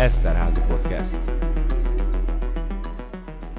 Eszterházi Podcast.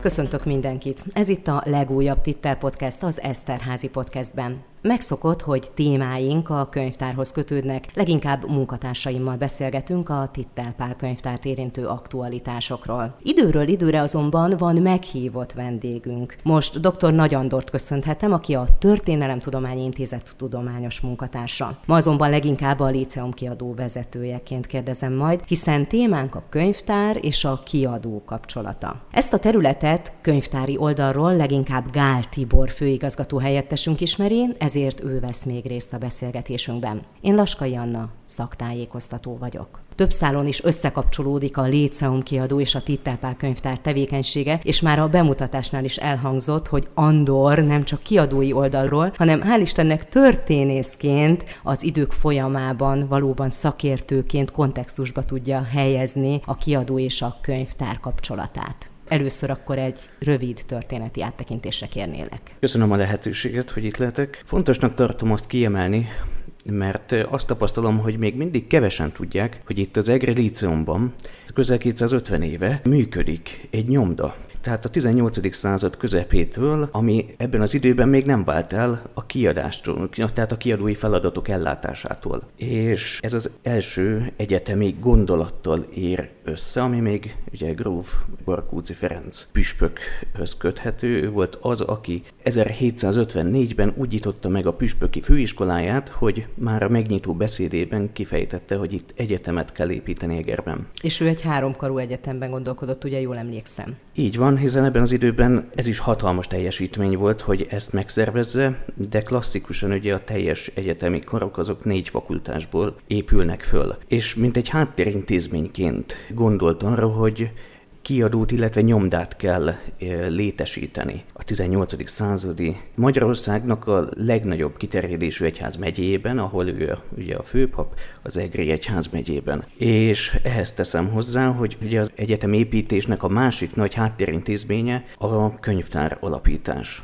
Köszöntök mindenkit! Ez itt a legújabb Tittel Podcast az Eszterházi Podcastben. Megszokott, hogy témáink a könyvtárhoz kötődnek, leginkább munkatársaimmal beszélgetünk a Tittelpál könyvtárt érintő aktualitásokról. Időről időre azonban van meghívott vendégünk. Most dr. Nagy Andort köszönhetem, aki a Történelemtudományi Intézet tudományos munkatársa. Ma azonban leginkább a Líceum kiadó vezetőjeként kérdezem majd, hiszen témánk a könyvtár és a kiadó kapcsolata. Ezt a területet könyvtári oldalról leginkább Gál Tibor főigazgató helyettesünk ismeri, ezért ő vesz még részt a beszélgetésünkben. Én Laskai Anna, szaktájékoztató vagyok. Több szálon is összekapcsolódik a Léceum kiadó és a Tittelpál könyvtár tevékenysége, és már a bemutatásnál is elhangzott, hogy Andor nem csak kiadói oldalról, hanem hál' Istennek történészként az idők folyamában valóban szakértőként kontextusba tudja helyezni a kiadó és a könyvtár kapcsolatát. Először akkor egy rövid történeti áttekintésre kérnélek. Köszönöm a lehetőséget, hogy itt lehetek. Fontosnak tartom azt kiemelni, mert azt tapasztalom, hogy még mindig kevesen tudják, hogy itt az Egri Líceumban közel 250 éve működik egy nyomda tehát a 18. század közepétől, ami ebben az időben még nem vált el a kiadástól, tehát a kiadói feladatok ellátásától. És ez az első egyetemi gondolattal ér össze, ami még ugye Gróf Barkóci Ferenc püspökhöz köthető. Ő volt az, aki 1754-ben úgy nyitotta meg a püspöki főiskoláját, hogy már a megnyitó beszédében kifejtette, hogy itt egyetemet kell építeni Egerben. És ő egy háromkarú egyetemben gondolkodott, ugye jól emlékszem. Így van, hiszen ebben az időben ez is hatalmas teljesítmény volt, hogy ezt megszervezze, de klasszikusan ugye a teljes egyetemi karok azok négy fakultásból épülnek föl. És mint egy háttérintézményként gondolt arra, hogy kiadót, illetve nyomdát kell létesíteni. A 18. századi Magyarországnak a legnagyobb kiterjedésű egyház megyében, ahol ő ugye a főpap, az Egri egyház megyében. És ehhez teszem hozzá, hogy ugye az egyetem építésnek a másik nagy háttérintézménye a könyvtár alapítás.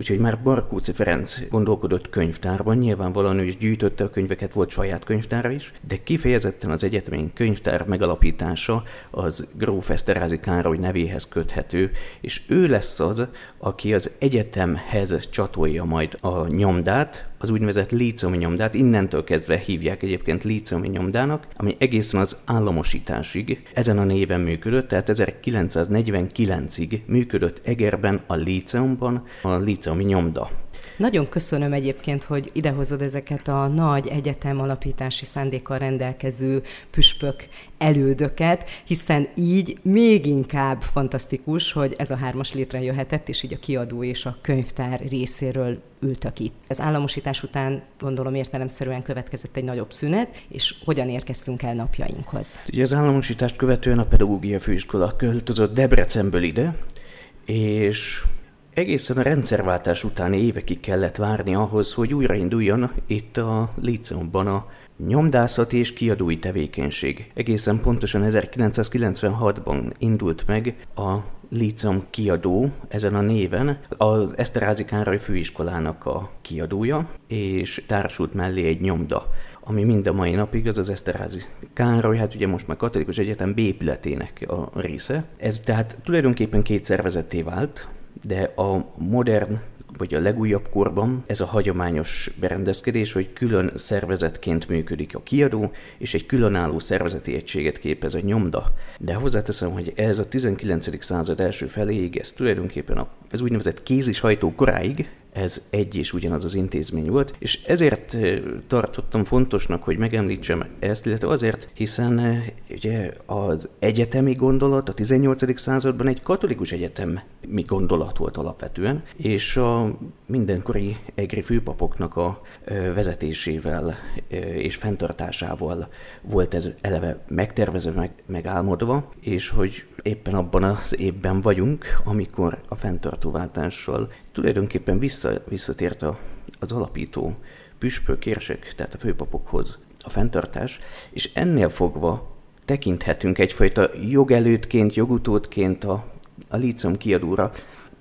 Úgyhogy már Barkóci Ferenc gondolkodott könyvtárban, nyilvánvalóan ő is gyűjtötte a könyveket, volt saját könyvtára is, de kifejezetten az egyetemény könyvtár megalapítása az Gróf Eszterházi Károly nevéhez köthető, és ő lesz az, aki az egyetemhez csatolja majd a nyomdát, az úgynevezett lícomi nyomdát, innentől kezdve hívják egyébként lícomi nyomdának, ami egészen az államosításig ezen a néven működött, tehát 1949-ig működött Egerben a líceumban a líceumi nyomda. Nagyon köszönöm egyébként, hogy idehozod ezeket a nagy egyetem alapítási szándékkal rendelkező püspök elődöket, hiszen így még inkább fantasztikus, hogy ez a hármas létrejöhetett, és így a kiadó és a könyvtár részéről ültök itt. Az államosítás után gondolom értelemszerűen következett egy nagyobb szünet, és hogyan érkeztünk el napjainkhoz? Ugye az államosítást követően a pedagógia főiskola költözött Debrecenből ide, és Egészen a rendszerváltás utáni évekig kellett várni ahhoz, hogy újrainduljon itt a Líceumban a nyomdászat és kiadói tevékenység. Egészen pontosan 1996-ban indult meg a Líceum kiadó ezen a néven, az Eszterázi Károly főiskolának a kiadója, és társult mellé egy nyomda ami mind a mai napig az az Eszterházi Károly, hát ugye most már Katolikus Egyetem B épületének a része. Ez tehát tulajdonképpen két szervezetté vált, de a modern vagy a legújabb korban ez a hagyományos berendezkedés, hogy külön szervezetként működik a kiadó, és egy különálló szervezeti egységet képez a nyomda. De hozzáteszem, hogy ez a 19. század első feléig, ez tulajdonképpen a, ez úgynevezett kézishajtó koráig, ez egy és ugyanaz az intézmény volt, és ezért tartottam fontosnak, hogy megemlítsem ezt, illetve azért, hiszen ugye az egyetemi gondolat a 18. században egy katolikus egyetemi gondolat volt alapvetően, és a mindenkori egri főpapoknak a vezetésével és fenntartásával volt ez eleve megtervezve, meg, megálmodva, és hogy éppen abban az évben vagyunk, amikor a fenntartóváltással tulajdonképpen vissza, visszatért a, az alapító püspök, érsek, tehát a főpapokhoz a fenntartás, és ennél fogva tekinthetünk egyfajta jogelőtként, jogutódként a, a lícium kiadóra,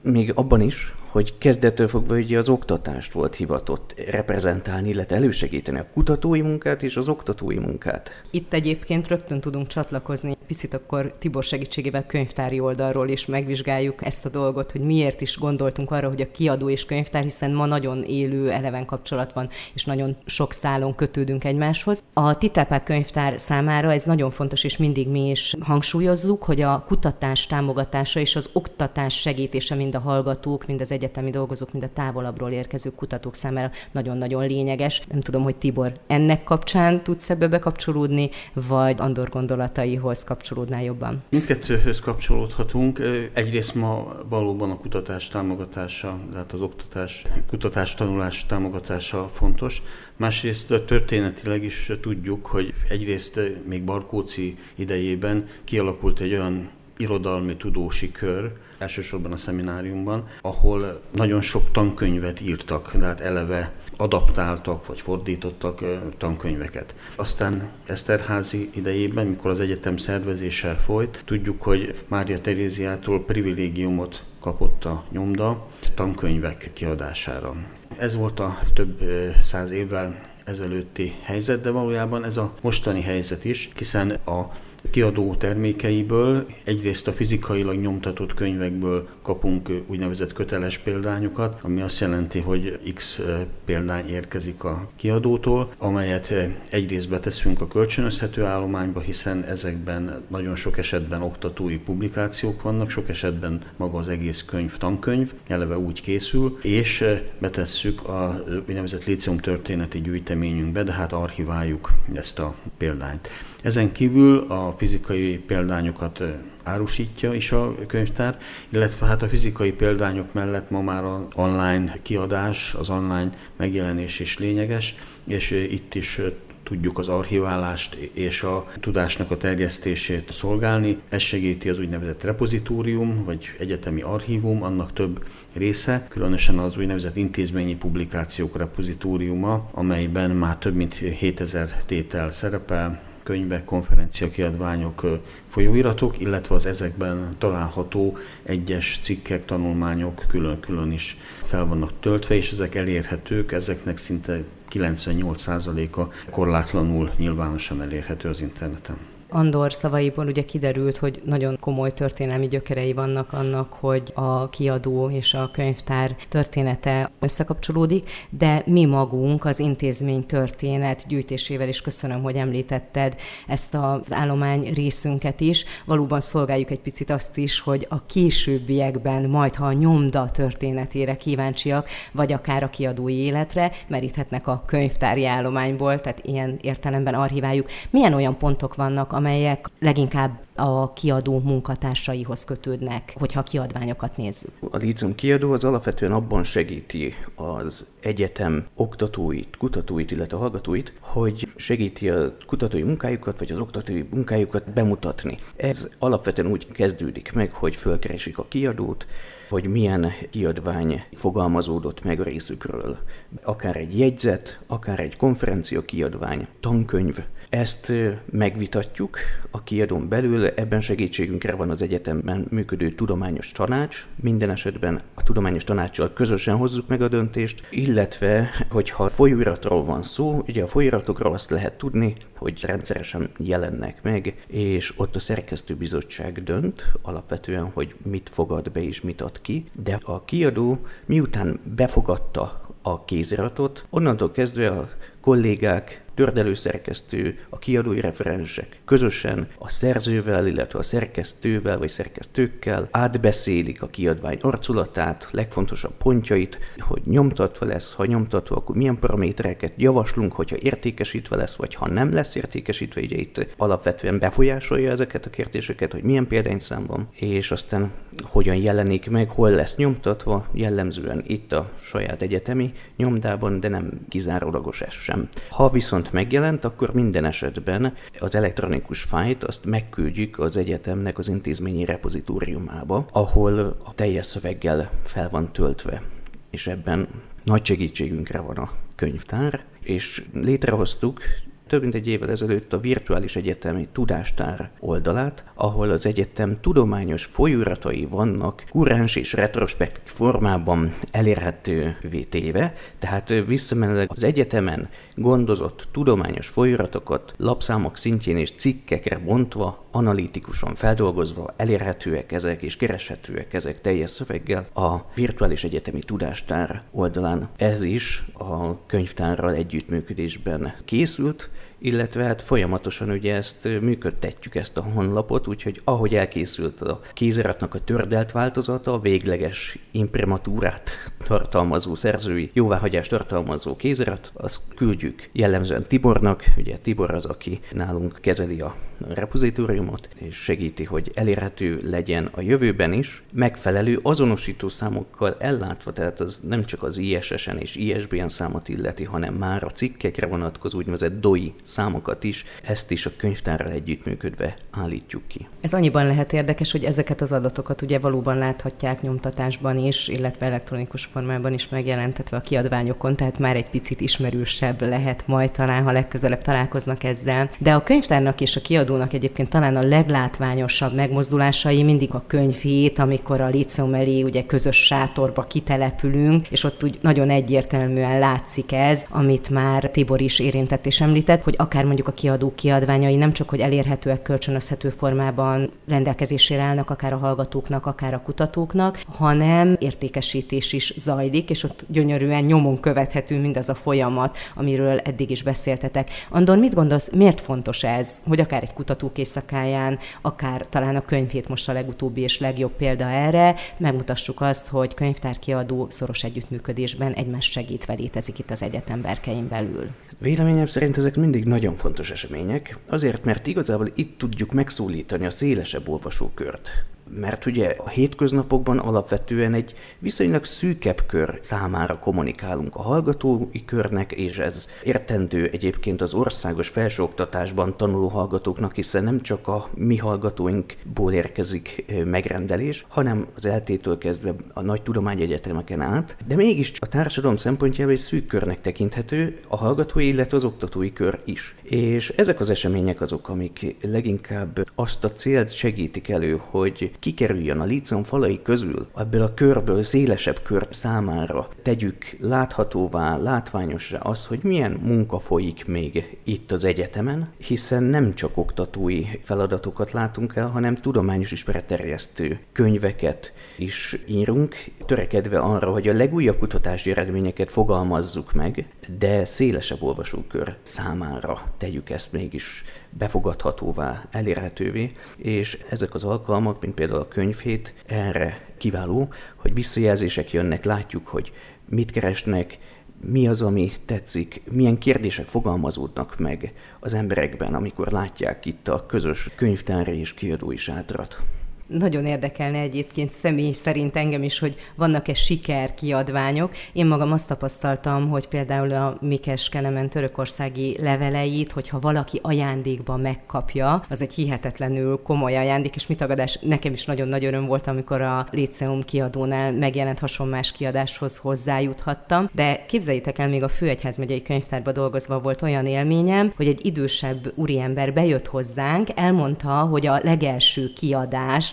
még abban is, hogy kezdettől fogva ugye az oktatást volt hivatott reprezentálni, illetve elősegíteni a kutatói munkát és az oktatói munkát. Itt egyébként rögtön tudunk csatlakozni, picit akkor Tibor segítségével könyvtári oldalról is megvizsgáljuk ezt a dolgot, hogy miért is gondoltunk arra, hogy a kiadó és könyvtár, hiszen ma nagyon élő, eleven kapcsolat van, és nagyon sok szálon kötődünk egymáshoz. A Titepák könyvtár számára ez nagyon fontos, és mindig mi is hangsúlyozzuk, hogy a kutatás támogatása és az oktatás segítése mind a hallgatók, mind az egyetemi dolgozók, mind a távolabbról érkező kutatók számára nagyon-nagyon lényeges. Nem tudom, hogy Tibor ennek kapcsán tudsz ebbe bekapcsolódni, vagy Andor gondolataihoz kapcsolódnál jobban? Mindkettőhöz kapcsolódhatunk. Egyrészt ma valóban a kutatás támogatása, tehát az oktatás, kutatás tanulás támogatása fontos. Másrészt történetileg is tudjuk, hogy egyrészt még Barkóci idejében kialakult egy olyan irodalmi tudósi kör, elsősorban a szemináriumban, ahol nagyon sok tankönyvet írtak, tehát eleve adaptáltak vagy fordítottak tankönyveket. Aztán Eszterházi idejében, mikor az egyetem szervezése folyt, tudjuk, hogy Mária Teréziától privilégiumot kapott a nyomda tankönyvek kiadására. Ez volt a több száz évvel ezelőtti helyzet, de valójában ez a mostani helyzet is, hiszen a kiadó termékeiből, egyrészt a fizikailag nyomtatott könyvekből kapunk úgynevezett köteles példányokat, ami azt jelenti, hogy X példány érkezik a kiadótól, amelyet egyrészt beteszünk a kölcsönözhető állományba, hiszen ezekben nagyon sok esetben oktatói publikációk vannak, sok esetben maga az egész könyv tankönyv, eleve úgy készül, és betesszük a úgynevezett lícium történeti gyűjteményünkbe, de hát archiváljuk ezt a példányt. Ezen kívül a fizikai példányokat árusítja is a könyvtár, illetve hát a fizikai példányok mellett ma már az online kiadás, az online megjelenés is lényeges, és itt is tudjuk az archiválást és a tudásnak a terjesztését szolgálni. Ez segíti az úgynevezett repozitórium, vagy egyetemi archívum, annak több része, különösen az úgynevezett intézményi publikációk repozitóriuma, amelyben már több mint 7000 tétel szerepel, könyvek, konferenciakiadványok, folyóiratok, illetve az ezekben található egyes cikkek, tanulmányok külön-külön is fel vannak töltve, és ezek elérhetők, ezeknek szinte 98%-a korlátlanul nyilvánosan elérhető az interneten. Andor szavaiból ugye kiderült, hogy nagyon komoly történelmi gyökerei vannak annak, hogy a kiadó és a könyvtár története összekapcsolódik, de mi magunk az intézmény történet gyűjtésével is köszönöm, hogy említetted ezt az állomány részünket is. Valóban szolgáljuk egy picit azt is, hogy a későbbiekben, majd ha a nyomda történetére kíváncsiak, vagy akár a kiadói életre, meríthetnek a könyvtári állományból, tehát ilyen értelemben archiváljuk. Milyen olyan pontok vannak, amelyek leginkább a kiadó munkatársaihoz kötődnek, hogyha kiadványokat nézzük. A Lícium kiadó az alapvetően abban segíti az egyetem oktatóit, kutatóit, illetve hallgatóit, hogy segíti a kutatói munkájukat, vagy az oktatói munkájukat bemutatni. Ez alapvetően úgy kezdődik meg, hogy fölkeresik a kiadót, hogy milyen kiadvány fogalmazódott meg a részükről. Akár egy jegyzet, akár egy konferencia kiadvány, tankönyv. Ezt megvitatjuk a kiadón belül, ebben segítségünkre van az egyetemben működő tudományos tanács. Minden esetben a tudományos tanácssal közösen hozzuk meg a döntést, illetve, hogyha folyóiratról van szó, ugye a folyóiratokról azt lehet tudni, hogy rendszeresen jelennek meg, és ott a szerkesztőbizottság dönt alapvetően, hogy mit fogad be és mit ad ki, de a kiadó miután befogadta a kéziratot, onnantól kezdve a kollégák tördelőszerkesztő, a kiadói referensek közösen a szerzővel, illetve a szerkesztővel vagy szerkesztőkkel átbeszélik a kiadvány arculatát, legfontosabb pontjait, hogy nyomtatva lesz, ha nyomtatva, akkor milyen paramétereket javaslunk, hogyha értékesítve lesz, vagy ha nem lesz értékesítve, ugye itt alapvetően befolyásolja ezeket a kérdéseket, hogy milyen példányszámban, és aztán hogyan jelenik meg, hol lesz nyomtatva, jellemzően itt a saját egyetemi nyomdában, de nem kizárólagos ez sem. Ha viszont viszont megjelent, akkor minden esetben az elektronikus fájt azt megküldjük az egyetemnek az intézményi repozitóriumába, ahol a teljes szöveggel fel van töltve. És ebben nagy segítségünkre van a könyvtár, és létrehoztuk több mint egy évvel ezelőtt a Virtuális Egyetemi Tudástár oldalát, ahol az egyetem tudományos folyóiratai vannak kuráns és retrospektív formában elérhetővé téve, tehát visszamenőleg az egyetemen gondozott tudományos folyóiratokat lapszámok szintjén és cikkekre bontva, analitikusan feldolgozva elérhetőek ezek és kereshetőek ezek teljes szöveggel a Virtuális Egyetemi Tudástár oldalán. Ez is a könyvtárral együttműködésben készült, illetve hát folyamatosan ugye ezt működtetjük ezt a honlapot, úgyhogy ahogy elkészült a kéziratnak a tördelt változata, a végleges imprimatúrát tartalmazó szerzői jóváhagyást tartalmazó kézirat, azt küldjük jellemzően Tibornak, ugye Tibor az, aki nálunk kezeli a repozitóriumot, és segíti, hogy elérhető legyen a jövőben is, megfelelő azonosító számokkal ellátva, tehát az nem csak az ISS-en és ISBN számot illeti, hanem már a cikkekre vonatkozó úgynevezett DOI számokat is, ezt is a könyvtárral együttműködve állítjuk ki. Ez annyiban lehet érdekes, hogy ezeket az adatokat ugye valóban láthatják nyomtatásban is, illetve elektronikus formában is megjelentetve a kiadványokon, tehát már egy picit ismerősebb lehet majd talán, ha legközelebb találkoznak ezzel. De a könyvtárnak és a kiadónak egyébként talán a leglátványosabb megmozdulásai mindig a könyvhét, amikor a Líceum elé ugye közös sátorba kitelepülünk, és ott úgy nagyon egyértelműen látszik ez, amit már Tibor is érintett és említett, hogy akár mondjuk a kiadó kiadványai nem csak, hogy elérhetőek kölcsönözhető formában rendelkezésére állnak, akár a hallgatóknak, akár a kutatóknak, hanem értékesítés is zajlik, és ott gyönyörűen nyomon követhető mindaz a folyamat, amiről eddig is beszéltetek. Andor, mit gondolsz, miért fontos ez, hogy akár egy kutatók éjszakáján, akár talán a könyvét most a legutóbbi és legjobb példa erre, megmutassuk azt, hogy könyvtárkiadó szoros együttműködésben egymást segítve létezik itt az egyetem belül. Véleményem szerint ezek mindig nagyon fontos események, azért mert igazából itt tudjuk megszólítani a szélesebb olvasókört mert ugye a hétköznapokban alapvetően egy viszonylag szűkebb kör számára kommunikálunk a hallgatói körnek, és ez értendő egyébként az országos felsőoktatásban tanuló hallgatóknak, hiszen nem csak a mi hallgatóinkból érkezik megrendelés, hanem az eltétől kezdve a nagy tudományegyetemeken át, de mégis a társadalom szempontjából egy szűk körnek tekinthető a hallgatói, illetve az oktatói kör is. És ezek az események azok, amik leginkább azt a célt segítik elő, hogy kikerüljön a líceum falai közül, ebből a körből szélesebb kör számára. Tegyük láthatóvá, látványosra az, hogy milyen munka folyik még itt az egyetemen, hiszen nem csak oktatói feladatokat látunk el, hanem tudományos ismeretterjesztő könyveket is írunk, törekedve arra, hogy a legújabb kutatási eredményeket fogalmazzuk meg, de szélesebb olvasókör számára tegyük ezt mégis befogadhatóvá, elérhetővé, és ezek az alkalmak, mint például a könyvhét, erre kiváló, hogy visszajelzések jönnek, látjuk, hogy mit keresnek, mi az, ami tetszik, milyen kérdések fogalmazódnak meg az emberekben, amikor látják itt a közös könyvtári és kiadói sátrat. Nagyon érdekelne egyébként személy szerint engem is, hogy vannak-e sikerkiadványok. Én magam azt tapasztaltam, hogy például a Mikes Kelemen törökországi leveleit, hogyha valaki ajándékban megkapja, az egy hihetetlenül komoly ajándék, és mitagadás nekem is nagyon nagy öröm volt, amikor a Léceum kiadónál megjelent hasonlás kiadáshoz hozzájuthattam. De képzeljétek el, még a Főegyházmegyei könyvtárba dolgozva volt olyan élményem, hogy egy idősebb úriember bejött hozzánk, elmondta, hogy a legelső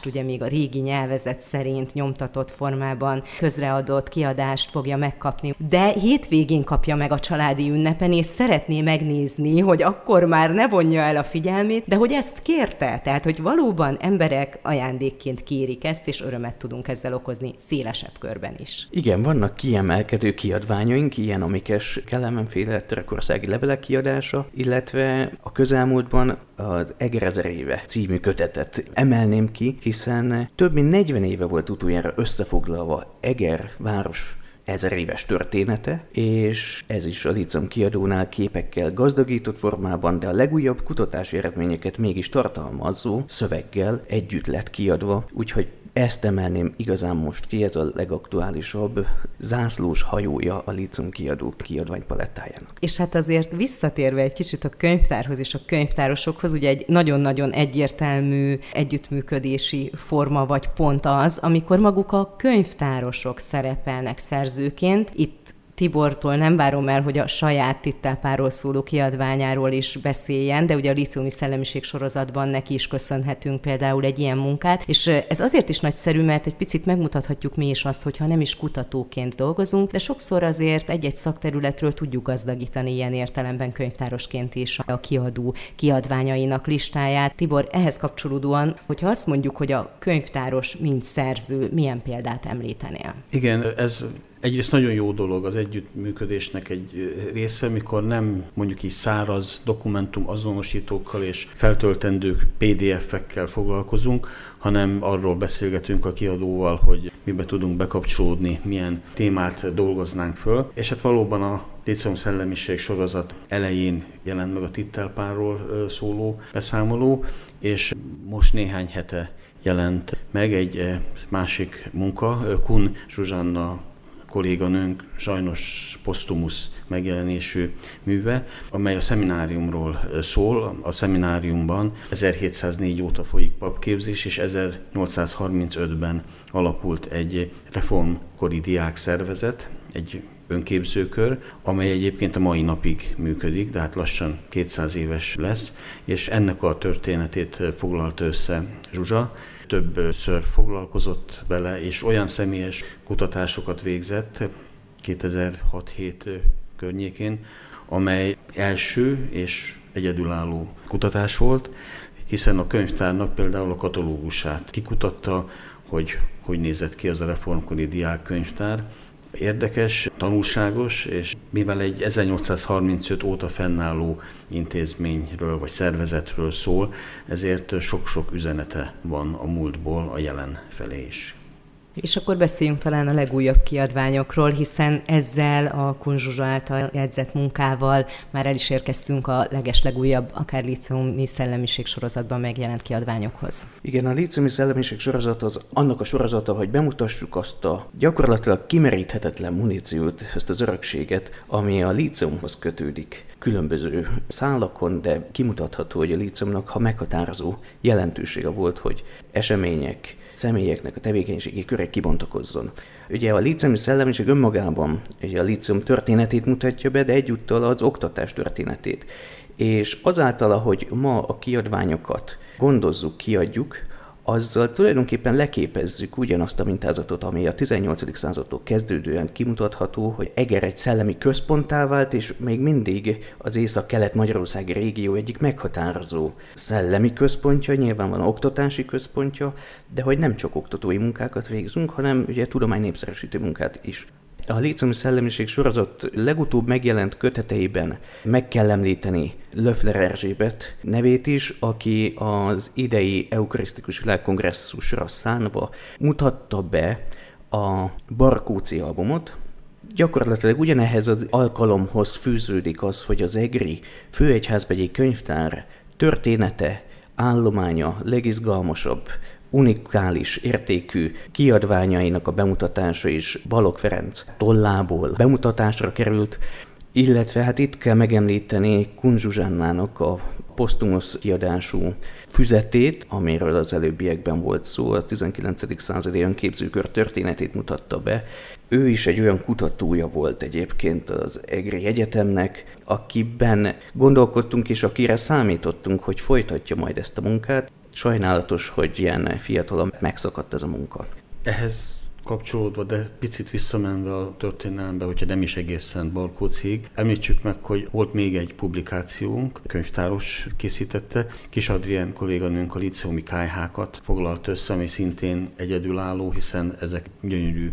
kiadást, ugye még a régi nyelvezet szerint nyomtatott formában közreadott kiadást fogja megkapni. De hétvégén kapja meg a családi ünnepen, és szeretné megnézni, hogy akkor már ne vonja el a figyelmét, de hogy ezt kérte, tehát hogy valóban emberek ajándékként kérik ezt, és örömet tudunk ezzel okozni szélesebb körben is. Igen, vannak kiemelkedő kiadványaink, ilyen amikes kellemenféle törökországi levelek kiadása, illetve a közelmúltban az Egerezer éve című kötetet emelném ki, hiszen több mint 40 éve volt utoljára összefoglalva Eger város ezer éves története, és ez is a Licom kiadónál képekkel gazdagított formában, de a legújabb kutatási eredményeket mégis tartalmazó szöveggel együtt lett kiadva, úgyhogy ezt emelném igazán most ki, ez a legaktuálisabb zászlós hajója a Licum kiadó kiadvány palettájának. És hát azért visszatérve egy kicsit a könyvtárhoz és a könyvtárosokhoz, ugye egy nagyon-nagyon egyértelmű együttműködési forma vagy pont az, amikor maguk a könyvtárosok szerepelnek szerzőként. Itt Tibortól nem várom el, hogy a saját tittelpáról szóló kiadványáról is beszéljen, de ugye a Líciumi Szellemiség sorozatban neki is köszönhetünk például egy ilyen munkát, és ez azért is nagyszerű, mert egy picit megmutathatjuk mi is azt, hogyha nem is kutatóként dolgozunk, de sokszor azért egy-egy szakterületről tudjuk gazdagítani ilyen értelemben könyvtárosként is a kiadó kiadványainak listáját. Tibor, ehhez kapcsolódóan, hogyha azt mondjuk, hogy a könyvtáros mint szerző, milyen példát említenél? Igen, ez Egyrészt nagyon jó dolog az együttműködésnek egy része, mikor nem mondjuk így száraz dokumentum azonosítókkal és feltöltendő PDF-ekkel foglalkozunk, hanem arról beszélgetünk a kiadóval, hogy mibe tudunk bekapcsolódni, milyen témát dolgoznánk föl. És hát valóban a Létszom Szellemiség sorozat elején jelent meg a Tittelpárról szóló beszámoló, és most néhány hete jelent meg egy másik munka, Kun Zsuzsanna kolléganőnk sajnos posztumusz megjelenésű műve, amely a szemináriumról szól. A szemináriumban 1704 óta folyik papképzés, és 1835-ben alakult egy reformkori diák szervezet, egy önképzőkör, amely egyébként a mai napig működik, de hát lassan 200 éves lesz, és ennek a történetét foglalta össze Zsuzsa. Többször foglalkozott vele, és olyan személyes kutatásokat végzett 2006-7 környékén, amely első és egyedülálló kutatás volt, hiszen a könyvtárnak például a katalógusát kikutatta, hogy hogy nézett ki az a reformkori diákkönyvtár, Érdekes, tanulságos, és mivel egy 1835 óta fennálló intézményről vagy szervezetről szól, ezért sok-sok üzenete van a múltból a jelen felé is. És akkor beszéljünk talán a legújabb kiadványokról, hiszen ezzel a Kunzsuzsa által jegyzett munkával már el is érkeztünk a leges-legújabb, akár líceumi szellemiség sorozatban megjelent kiadványokhoz. Igen, a líceumi szellemiség sorozat az annak a sorozata, hogy bemutassuk azt a gyakorlatilag kimeríthetetlen muníciót, ezt az örökséget, ami a líceumhoz kötődik különböző szálakon, de kimutatható, hogy a líceumnak ha meghatározó jelentősége volt, hogy események, személyeknek a tevékenységi köre kibontakozzon. Ugye a líceumi szellemiség önmagában ugye a líceum történetét mutatja be, de egyúttal az oktatás történetét. És azáltal, ahogy ma a kiadványokat gondozzuk, kiadjuk, azzal tulajdonképpen leképezzük ugyanazt a mintázatot, ami a 18. századtól kezdődően kimutatható, hogy Eger egy szellemi központtá vált, és még mindig az észak-kelet-magyarországi régió egyik meghatározó szellemi központja, nyilván van oktatási központja, de hogy nem csak oktatói munkákat végzünk, hanem ugye tudomány népszerűsítő munkát is. A Léciumi Szellemiség sorozat legutóbb megjelent köteteiben meg kell említeni Löffler Erzsébet nevét is, aki az idei Eukarisztikus Világkongresszusra szánva mutatta be a Barkóci albumot, Gyakorlatilag ugyanehhez az alkalomhoz fűződik az, hogy az EGRI főegyházbegyi könyvtár története, állománya legizgalmasabb unikális értékű kiadványainak a bemutatása is Balog Ferenc tollából bemutatásra került, illetve hát itt kell megemlíteni Kunzsuzsánnának a posztumusz kiadású füzetét, amiről az előbbiekben volt szó, a 19. századi önképzőkör történetét mutatta be. Ő is egy olyan kutatója volt egyébként az EGRI Egyetemnek, akiben gondolkodtunk és akire számítottunk, hogy folytatja majd ezt a munkát. Sajnálatos, hogy ilyen fiatalon megszakadt ez a munka. Ehhez kapcsolódva, de picit visszamenve a történelembe, hogyha nem is egészen Balkócig, említsük meg, hogy volt még egy publikációnk, könyvtáros készítette, Kis Adrien kolléganőnk a liceumi kájhákat foglalt össze, ami szintén egyedülálló, hiszen ezek gyönyörű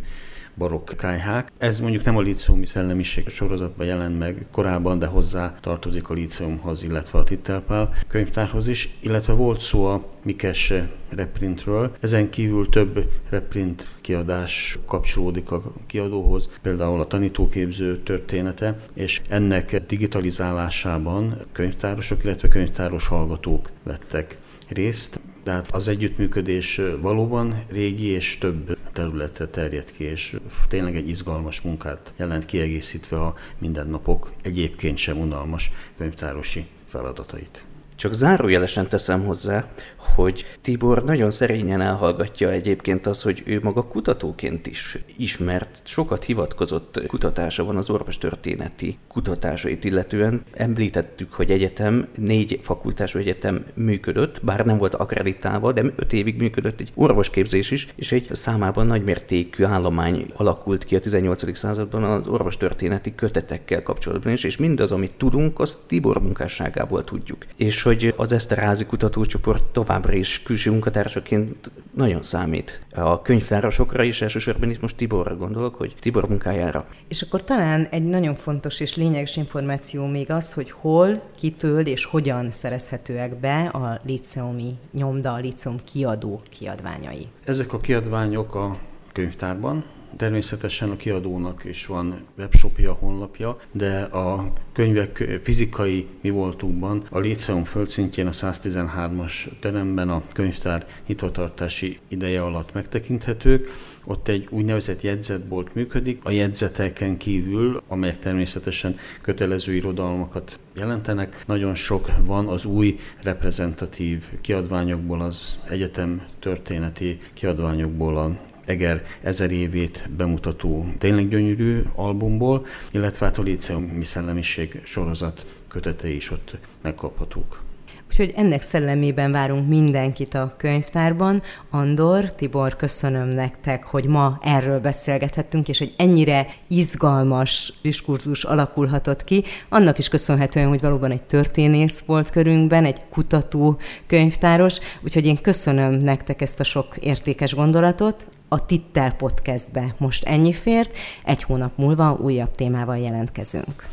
barokk kájhák. Ez mondjuk nem a líceumi szellemiség sorozatban jelent meg korábban, de hozzá tartozik a líceumhoz, illetve a Tittelpál könyvtárhoz is, illetve volt szó a Mikes reprintről. Ezen kívül több reprint kiadás kapcsolódik a kiadóhoz, például a tanítóképző története, és ennek digitalizálásában könyvtárosok, illetve könyvtáros hallgatók vettek részt. Tehát az együttműködés valóban régi és több területre terjed ki, és tényleg egy izgalmas munkát jelent kiegészítve a mindennapok egyébként sem unalmas könyvtárosi feladatait. Csak zárójelesen teszem hozzá, hogy Tibor nagyon szerényen elhallgatja egyébként az, hogy ő maga kutatóként is ismert, sokat hivatkozott kutatása van az orvostörténeti kutatásait illetően. Említettük, hogy egyetem, négy fakultású egyetem működött, bár nem volt akreditálva, de öt évig működött egy orvosképzés is, és egy számában nagymértékű állomány alakult ki a 18. században az orvostörténeti kötetekkel kapcsolatban is, és mindaz, amit tudunk, azt Tibor munkásságából tudjuk. És hogy az Eszterházi kutatócsoport tovább továbbra is külső munkatársaként nagyon számít. A könyvtárosokra is, elsősorban itt most Tiborra gondolok, hogy Tibor munkájára. És akkor talán egy nagyon fontos és lényeges információ még az, hogy hol, kitől és hogyan szerezhetőek be a liceumi nyomda, a liceum kiadó kiadványai. Ezek a kiadványok a könyvtárban, Természetesen a kiadónak is van webshopja, honlapja, de a könyvek fizikai mi voltunkban a Léceum földszintjén a 113-as teremben a könyvtár nyitvatartási ideje alatt megtekinthetők. Ott egy úgynevezett jegyzetbolt működik. A jegyzeteken kívül, amelyek természetesen kötelező irodalmakat jelentenek, nagyon sok van az új reprezentatív kiadványokból, az egyetem történeti kiadványokból a Eger ezer évét bemutató tényleg gyönyörű albumból, illetve hát a Líceumi Szellemiség sorozat kötetei is ott megkaphatók. Úgyhogy ennek szellemében várunk mindenkit a könyvtárban. Andor, Tibor, köszönöm nektek, hogy ma erről beszélgethettünk, és egy ennyire izgalmas diskurzus alakulhatott ki. Annak is köszönhetően, hogy valóban egy történész volt körünkben, egy kutató könyvtáros, úgyhogy én köszönöm nektek ezt a sok értékes gondolatot. A Titter podcastbe most ennyi fért, egy hónap múlva újabb témával jelentkezünk.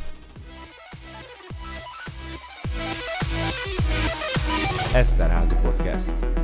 Eszterházi Podcast.